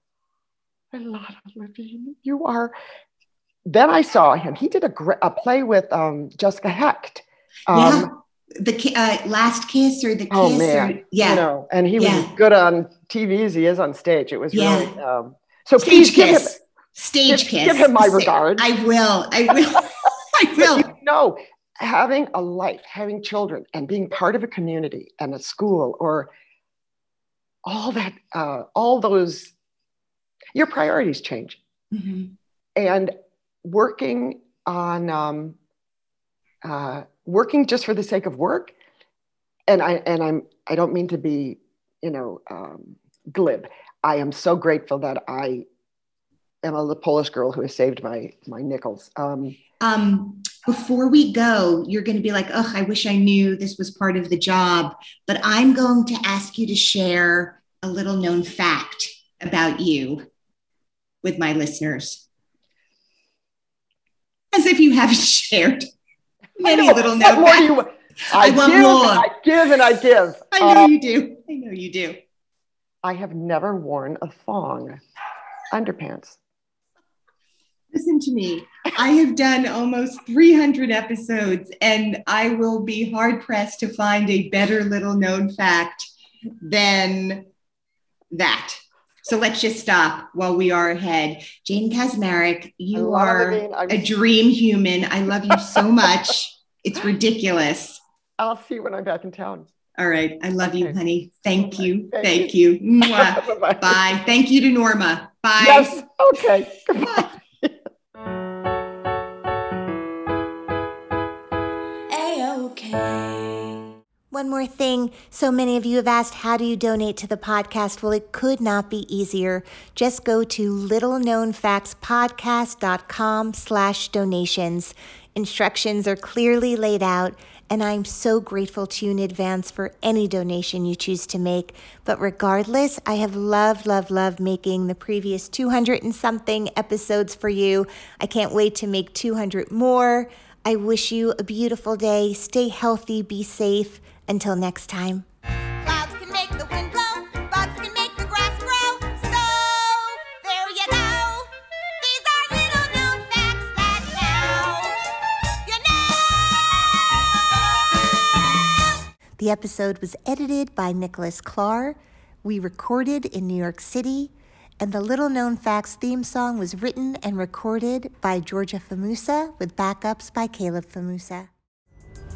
Ilana Levine, you are. Then I saw him. He did a, a play with um, Jessica Hecht um, yeah. The uh, last kiss or the oh, kiss? Oh man, or, yeah. You know, and he was yeah. good on TV as he is on stage. It was yeah. really um, so. Stage please kiss. give him Stage Give- kiss. give him my regards. I will. I will. (laughs) (laughs) I will. you know, having a life, having children, and being part of a community and a school, or all that, uh, all those, your priorities change. Mhm. And working on, um, uh, working just for the sake of work, and I and I'm I don't mean to be, you know, um, glib. I am so grateful that I am a Polish girl who has saved my my nickels. Um, Um, before we go, you're going to be like, oh, I wish I knew this was part of the job. But I'm going to ask you to share a little known fact about you with my listeners. As if you haven't (laughs) shared many know, little what known do facts. you? I I, want give, more. and I give, and I give. I know Uh, you do. I know you do. I have never worn a thong underpants. Listen to me. I have done almost 300 episodes, and I will be hard pressed to find a better little known fact than that. So let's just stop while we are ahead. Jane Kaczmarek, you are a dream human. I love you so much. It's ridiculous. I'll see you when I'm back in town. All right. I love you, honey. Thank you. Thank Thank you. (laughs) Bye-bye. Bye. Thank you to Norma. Bye. Yes. Okay. Goodbye. One more thing. So many of you have asked, how do you donate to the podcast? Well, it could not be easier. Just go to littleknownfactspodcast.com slash donations. Instructions are clearly laid out, and I'm so grateful to you in advance for any donation you choose to make. But regardless, I have loved, loved, loved making the previous 200 and something episodes for you. I can't wait to make 200 more. I wish you a beautiful day. Stay healthy, be safe. Until next time. Clouds can make the wind blow, bugs can make the grass grow. So there you go. These are little known facts that now you know. The episode was edited by Nicholas Clark. We recorded in New York City. And the Little Known Facts theme song was written and recorded by Georgia Famusa with backups by Caleb Famusa.